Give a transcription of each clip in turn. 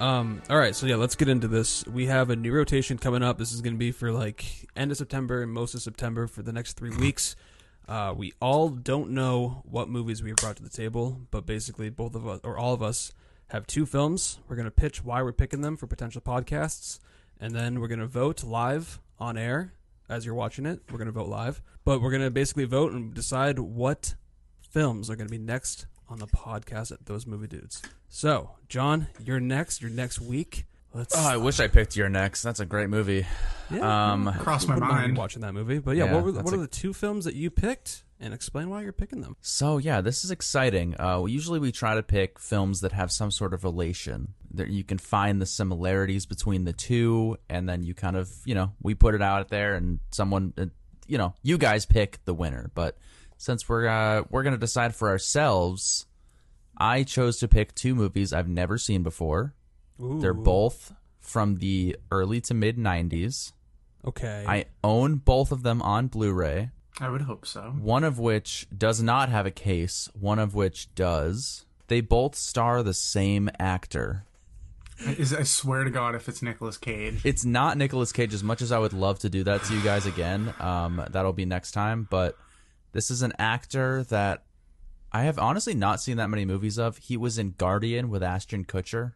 Um, all right, so yeah, let's get into this. We have a new rotation coming up. This is going to be for like end of September and most of September for the next three weeks. Uh, we all don't know what movies we have brought to the table, but basically, both of us or all of us have two films. We're going to pitch why we're picking them for potential podcasts, and then we're going to vote live on air as you're watching it. We're going to vote live, but we're going to basically vote and decide what films are going to be next on the podcast at those movie dudes. So, John, you're next. You're next week. Let's. Oh, I wish I picked your next. That's a great movie. Yeah, Um, Crossed my mind mind. watching that movie. But yeah, Yeah, what, were, that's what are the two films that you picked? And explain why you're picking them. So yeah, this is exciting. Uh, usually we try to pick films that have some sort of relation. That you can find the similarities between the two, and then you kind of, you know, we put it out there, and someone, uh, you know, you guys pick the winner. But since we're uh, we're gonna decide for ourselves, I chose to pick two movies I've never seen before. Ooh. They're both from the early to mid '90s. okay. I own both of them on Blu-ray. I would hope so. one of which does not have a case, one of which does. They both star the same actor. Is I swear to God, if it's Nicolas Cage, It's not Nicolas Cage as much as I would love to do that to you guys again. Um, that'll be next time, but this is an actor that I have honestly not seen that many movies of. He was in Guardian with Ashton Kutcher.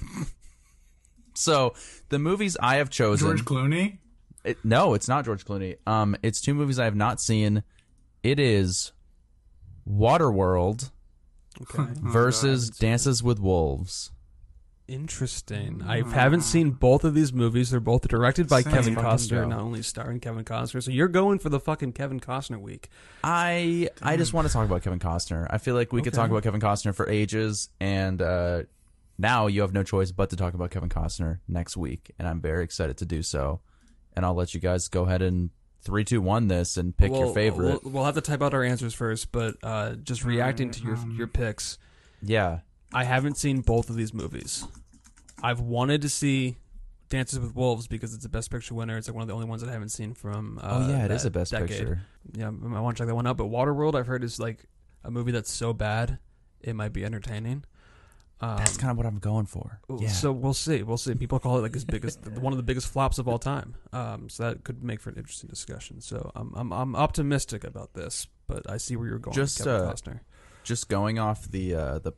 so the movies I have chosen George Clooney. It, no, it's not George Clooney. Um, it's two movies I have not seen. It is Waterworld okay. versus Dances with Wolves. Interesting. I haven't seen both of these movies. They're both directed by Same. Kevin Fucking Costner, not only starring Kevin Costner. So you're going for the fucking Kevin Costner week. I I just want to talk about Kevin Costner. I feel like we could Okay. talk about Kevin Costner for ages, and uh, now you have no choice but to talk about Kevin Costner next week, and I'm very excited to do so. And I'll let you guys go ahead and three, two, one this and pick your We'll- favorite. We'll, we'll have to type out our answers first, but uh, just reacting to your your picks. yeah, I haven't seen both of these movies. I've wanted to see Dances with Wolves because it's a Best Picture winner. It's like one of the only ones that I haven't seen from. Uh, oh yeah, it is a best decade. picture. Yeah, I want to check that one out. But Waterworld, I've heard is like a movie that's so bad it might be entertaining. Um, That's kind of what I'm going for. Yeah. So we'll see. We'll see. People call it like his biggest, one of the biggest flops of all time. Um, so that could make for an interesting discussion. So I'm I'm, I'm optimistic about this, but I see where you're going. Just, Kevin uh, Costner. just going off the uh, the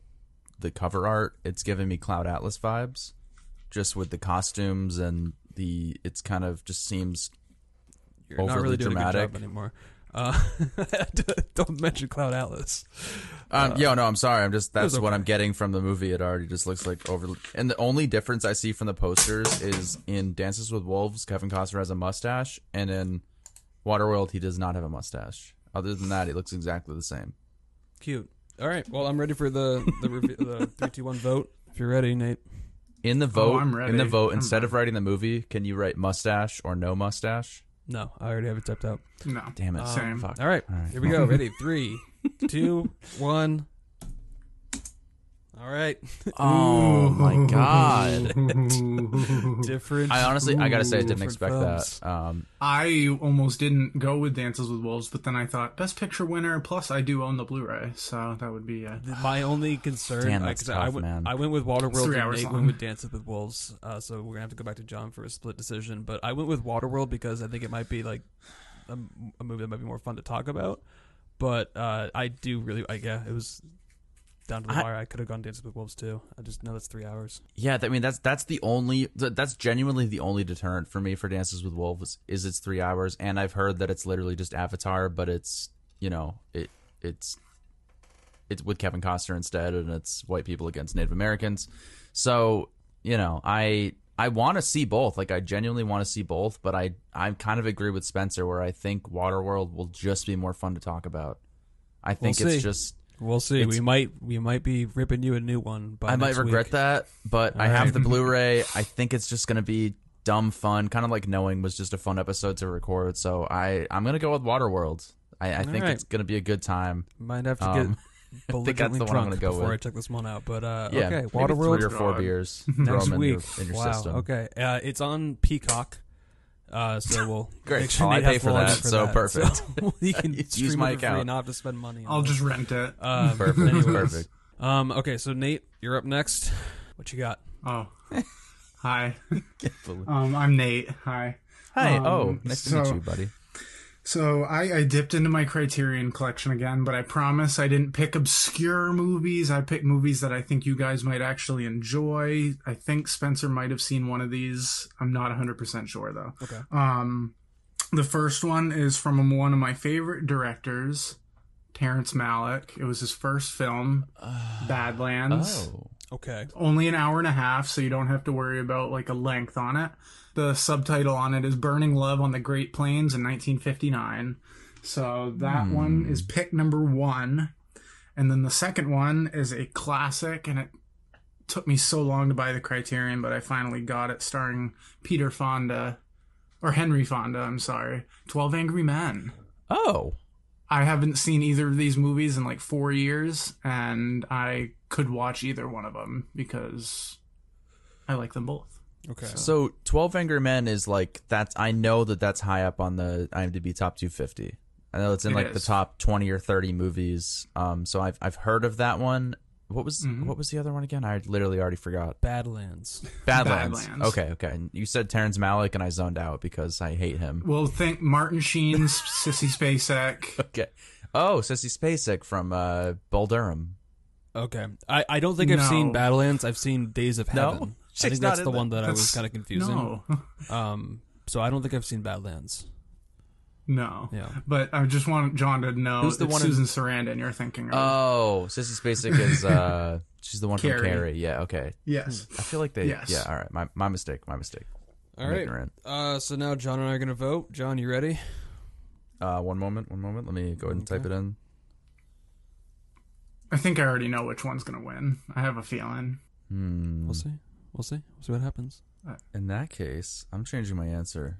the cover art, it's giving me Cloud Atlas vibes, just with the costumes and the. It's kind of just seems. You're not overly really doing a good dramatic. job anymore. Uh, don't mention Cloud Atlas. Um, yo, no, I'm sorry. I'm just that's was what. I'm getting from the movie. It already just looks like over. And the only difference I see from the posters is in Dances with Wolves, Kevin Costner has a mustache, and in Waterworld, he does not have a mustache. Other than that, he looks exactly the same. Cute. All right. Well, I'm ready for the the, review, the three, two, one vote. If you're ready, Nate. In the oh, vote, Oh, I'm in the vote, I'm instead of writing the movie, can you write mustache or no mustache? No, I already have it typed out. No, Damn it! Same. Fuck. All right. All right. Here we go. Ready? Three, two, one. All right. Oh my god! Different. I honestly, I gotta say, I didn't different expect films. that. Um, I almost didn't go with Dances with Wolves, but then I thought Best Picture winner. Plus, I do own the Blu-ray, so that would be. Uh, My only concern, Damn, I- that's 'cause I, tough, went, man. I went with Waterworld three and hours Nate long. went with Dances with Wolves. Uh, so we're gonna have to go back to John for a split decision. But I went with Waterworld because I think it might be like a, a movie that might be more fun to talk about. But uh, I do really, I yeah, it was down to the I- wire. I could have gone Dances with Wolves too. I just know that's three hours. Yeah, I mean that's that's the only that's genuinely the only deterrent for me for Dances with Wolves is it's three hours, and I've heard that it's literally just Avatar, but it's you know it it's it's with Kevin Costner instead, and it's white people against Native Americans. So you know I I want to see both, like I genuinely want to see both, but I I kind of agree with Spencer where I think Waterworld will just be more fun to talk about. I think We'll it's see. just We'll see. It's- we might we might be ripping you a new one. By I might regret week. that, but I All have the Blu-ray. I think it's just gonna be dumb fun, kind of like knowing was just a fun episode to record. So I I'm gonna go with Waterworld. I, I think right. it's gonna be a good time. Might have to Um, get I think that's the one I'm gonna go before with. I check this one out. But uh, Yeah, okay, Waterworld three or four God. beers next throw 'em in week. your, in your wow. system. Okay, uh, it's on Peacock. Uh, so we'll Great. Make sure Oh, I pay has for to log that, for so that. perfect. So you can Use my it for free account. not have to spend money. On I'll it. just rent it. um, Perfect. anyways. Perfect. Um, okay, so Nate, you're up next. What you got? Oh, hi. Can't Um, I'm Nate. Hi. Hi. Um, oh, nice to meet you, buddy. So I, I dipped into my Criterion collection again, but I promise I didn't pick obscure movies. I picked movies that I think you guys might actually enjoy. I think Spencer might have seen one of these. I'm not 100% sure though. Okay. Um, the first one is from one of my favorite directors, Terrence Malick. It was his first film, Badlands. Oh. Okay. Only an hour and a half, so you don't have to worry about like a length on it. The subtitle on it is Burning Love on the Great Plains in 1959. So that hmm. one is pick number one. And then the second one is a classic, and it took me so long to buy the Criterion, but I finally got it, starring Peter Fonda, or Henry Fonda, I'm sorry. 12 Angry Men. Oh. I haven't seen either of these movies in like four years, and I could watch either one of them because I like them both. Okay. So 12 Angry Men is like that's I know that that's high up on the IMDb top 250. I know it's in It like the is. top 20 or 30 movies. Um so I've I've heard of that one. What was Mm-hmm. what was the other one again? I literally already forgot. Badlands. Badlands. Badlands. Okay, okay. You said Terrence Malick and I zoned out because I hate him. Well, think Martin Sheen's Sissy Spacek. Okay. Oh, Sissy Spacek from uh Bull Durham. Okay. I, I don't think I've seen No. Badlands. I've seen Days of No? Heaven. I think that's the one that I was kind of confusing. No, Um. So I don't think I've seen Badlands. no. Yeah. But I just want John to know Who's the it's one in- Susan Sarandon you're thinking of. Oh, Sissy Spacek is uh she's the one from Carrie. Carrie. Yeah, okay. yes. I feel like they Yes. Yeah, all right. My my mistake. My mistake. All I'm right. ignorant. Uh. So now John and I are gonna vote. John, you ready? Uh, one moment, one moment. Let me go ahead and type it in. I think I already know which one's going to win. I have a feeling. Hmm. We'll see. We'll see. We'll see what happens. In that case, I'm changing my answer.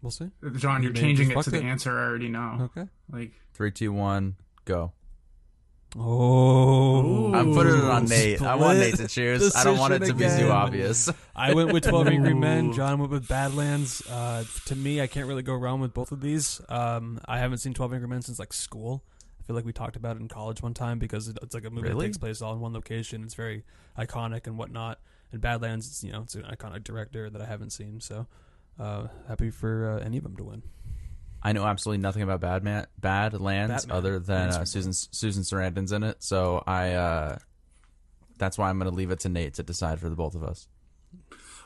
We'll see. John, You you're may changing just it to fucked the it. answer I already know. Okay. Like, Three, two, one, go. Oh. I'm putting it on Ooh, Nate. I want Nate to choose. I don't want it to decision be too obvious. I went with Twelve Angry Men. Ooh. John went with Badlands. Uh, to me, I can't really go wrong with both of these. Um, I haven't seen Twelve Angry Men since like school. I feel like we talked about it in college one time because it, it's like a movie Really? that takes place all in one location. It's very iconic and whatnot. And Badlands, it's, you know, it's an iconic director that I haven't seen. So uh, happy for uh, any of them to win. I know absolutely nothing about Badman, Badlands Batman. other than uh, Susan Susan Sarandon's in it. So I, uh, that's why I'm going to leave it to Nate to decide for the both of us.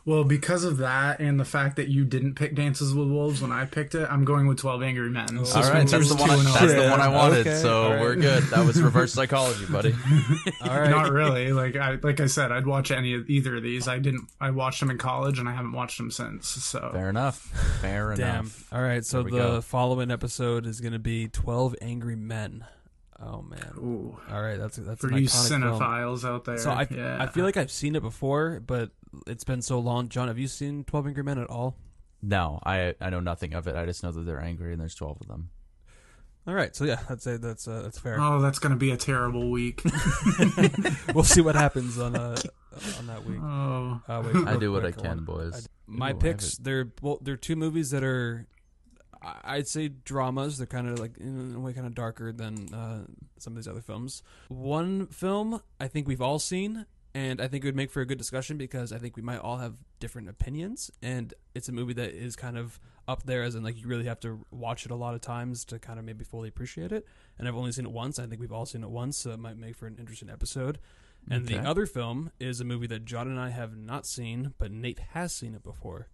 Well, because of that and the fact that you didn't pick Dances with Wolves when I picked it, I'm going with 12 Angry Men. Oh. So All right, that's the one. I, oh. that's the one I wanted. Okay, So all right. we're good. That was reverse psychology, buddy. All right. Not really. Like I like I said, I'd watch any of either of these. I didn't. I watched them in college, and I haven't watched them since. So Fair enough. Fair Damn. enough. All right. So the we go. following episode is going to be Twelve Angry Men. Oh man. Ooh, All right. That's that's for an you iconic film. cinephiles out there. So I, yeah. I feel like I've seen it before, but it's been so long. John, have you seen Twelve Angry Men at all? No, I I know nothing of it. I just know that they're angry and there's twelve of them. All right, so yeah, I'd say that's uh, that's fair. Oh, that's gonna be a terrible week. we'll see what happens on uh on that week. oh, Uh, wait, I do what I can, on. boys. My Ooh, picks they're well, they're two movies that are, I- I'd say dramas. They're kind of like in a way kind of darker than uh, some of these other films. One film I think we've all seen, and I think it would make for a good discussion because I think we might all have different opinions, and it's a movie that is kind of up there as in like you really have to watch it a lot of times to kind of maybe fully appreciate it. And I've only seen it once. I think we've all seen it once, so it might make for an interesting episode. And the other film is a movie that John and I have not seen, but Nate has seen it before.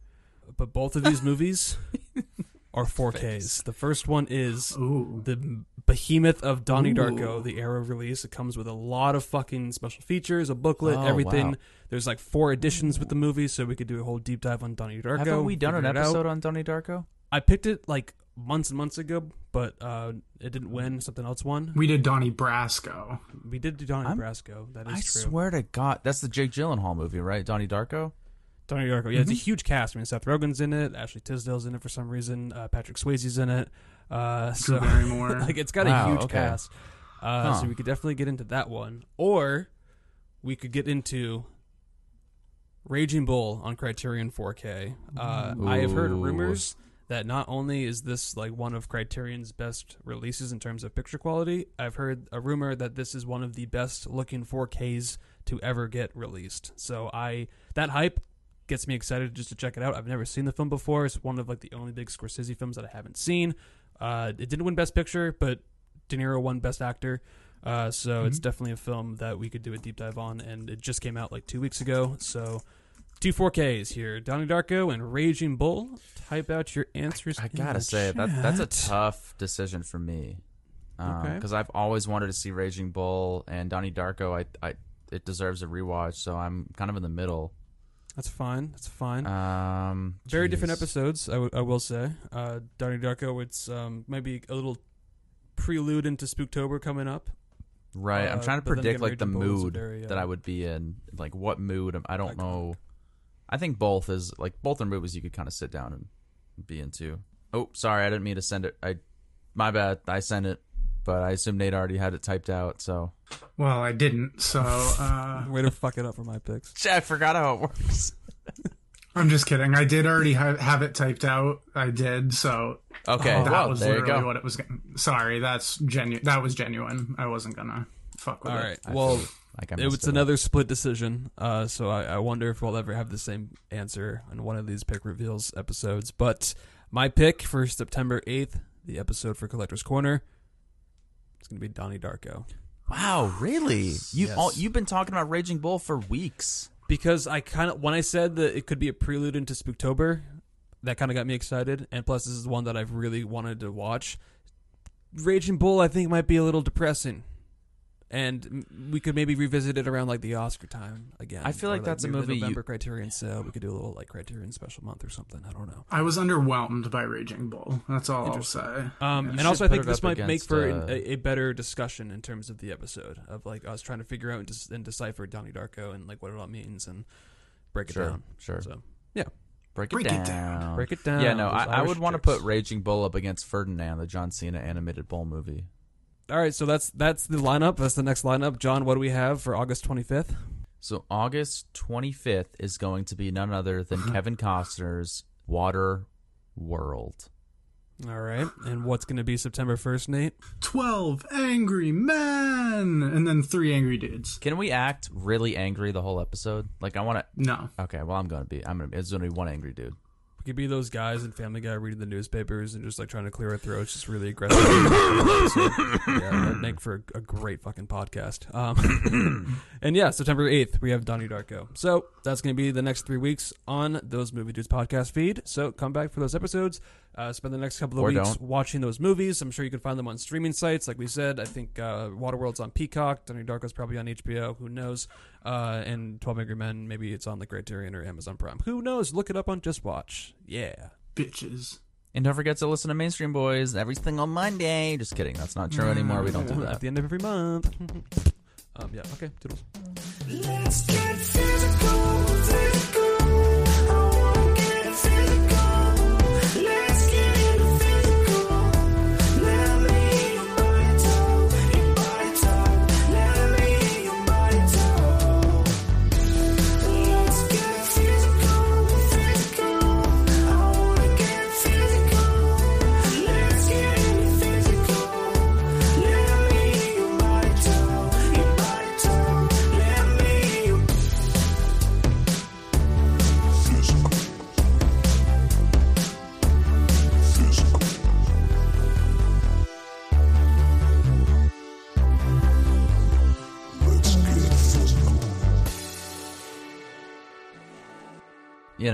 But both of these movies are 4Ks. The first one is ooh, the behemoth of Donnie Ooh. Darko, the Arrow release. It comes with a lot of fucking special features, a booklet, Oh, everything. wow. There's like four editions with the movie, so we could do a whole deep dive on Donnie Darko. Haven't we done an figure out. episode on Donnie Darko? I picked it like months and months ago, but uh, it didn't win. Something else won. we did Donnie Brasco. We did do Donnie I'm- Brasco. That is I true. swear to God, that's the Jake Gyllenhaal movie, right? Donnie Darko. Donnie Darko. Yeah, it's a Mm-hmm. huge cast. I mean, Seth Rogen's in it. Ashley Tisdale's in it for some reason. Uh, Patrick Swayze's in it. Uh, so Barrymore. like, it's got Wow, a huge okay. cast. Uh, Huh. So we could definitely get into that one, or we could get into Raging Bull on Criterion 4K. Uh, I have heard rumors that not only is this like one of Criterion's best releases in terms of picture quality, I've heard a rumor that this is one of the best looking 4Ks to ever get released. So I that hype gets me excited just to check it out. I've never seen the film before. It's one of like the only big Scorsese films that I haven't seen. Uh, it didn't win Best Picture, but De Niro won Best Actor. Uh, so it's definitely a film that we could do a deep dive on, and it just came out like two weeks ago. So two 4Ks here, Donnie Darko and Raging Bull. Type out your answers. I in gotta say that that's a tough decision for me. Okay. Because I've always wanted to see Raging Bull and Donnie Darko. I, I, it deserves a rewatch. So I'm kind of in the middle. That's fine. That's fine. Um, Very different jeez. episodes, I, w- I will say. Uh, Donnie Darko, it's um, maybe a little prelude into Spooktober coming up. Right. I'm Uh, trying to predict like the Raging Bull is a mood very, uh, that I would be in. Like what mood? I don't iconic. know. I think both is like both are movies you could kind of sit down and be into. Oh, sorry, I didn't mean to send it. I, my bad. I sent it, but I assume Nate already had it typed out. So Well, I didn't. So uh, Way to fuck it up for my picks. I forgot how it works. I'm just kidding. I did already ha- have it typed out. I did. So Okay, that well, was there you literally go. what it was. Gonna, sorry, that's genuine. That was genuine. I wasn't gonna fuck with All it. right. I Well, feel like it messed was up. another split decision. Uh, so I, I wonder if we'll ever have the same answer on one of these pick reveals episodes. But my pick for September 8th, the episode for Collector's Corner, it's going to be Donnie Darko. Wow, really? You Yes. all you've been talking about Raging Bull for weeks. because I kind of when I said that it could be a prelude into Spooktober, that kind of got me excited. And plus, this is one that I've really wanted to watch. Raging Bull, I think, might be a little depressing, and we could maybe revisit it around like the Oscar time again. I feel Or, like that's a maybe movie The you- Criterion so We could do a little like Criterion special month or something. I don't know. I was underwhelmed by Raging Bull. That's all I'll say. Um, You and also, I think this up might make for uh, a, a better discussion in terms of the episode of like us trying to figure out and, des- and decipher Donnie Darko and like what it all means and break it Sure, down. sure. So Break, Break it, it down. down. break it down. Yeah, no, those I, I would want to put Raging Bull up against Ferdinand, the John Cena animated bull movie. All right, so that's that's the lineup. That's the next lineup. John, what do we have for August twenty fifth? So August 25th is going to be none other than uh-huh. Kevin Costner's Water World. All right, and what's going to be September first, Nate? Twelve angry men, and then three angry dudes. Can we act really angry the whole episode? Like I want to. No, Okay, well I'm gonna be. I'm gonna. Be, it's gonna be one angry dude. Could be those guys in Family Guy reading the newspapers and just like trying to clear our throats, just really aggressive. So, yeah, that'd make for a, a great fucking podcast. Um, and yeah, September eighth, we have Donnie Darko. So that's going to be the next three weeks on those Movie Dudes podcast feed. So come back for those episodes. Uh, spend the next couple of Or weeks don't. watching those movies. I'm sure you can find them on streaming sites. Like we said, I think uh, Waterworld's on Peacock. Donnie Darko's probably on HBO. Who knows? Uh, and Twelve Angry Men, maybe it's on the Criterion or Amazon Prime. Who knows? Look it up on Just Watch. Yeah. bitches. And don't forget to listen to Mainstream Boys every single Monday. Just kidding. That's not true anymore. We don't do that. At the end of every month. um, yeah. Okay. Toodles.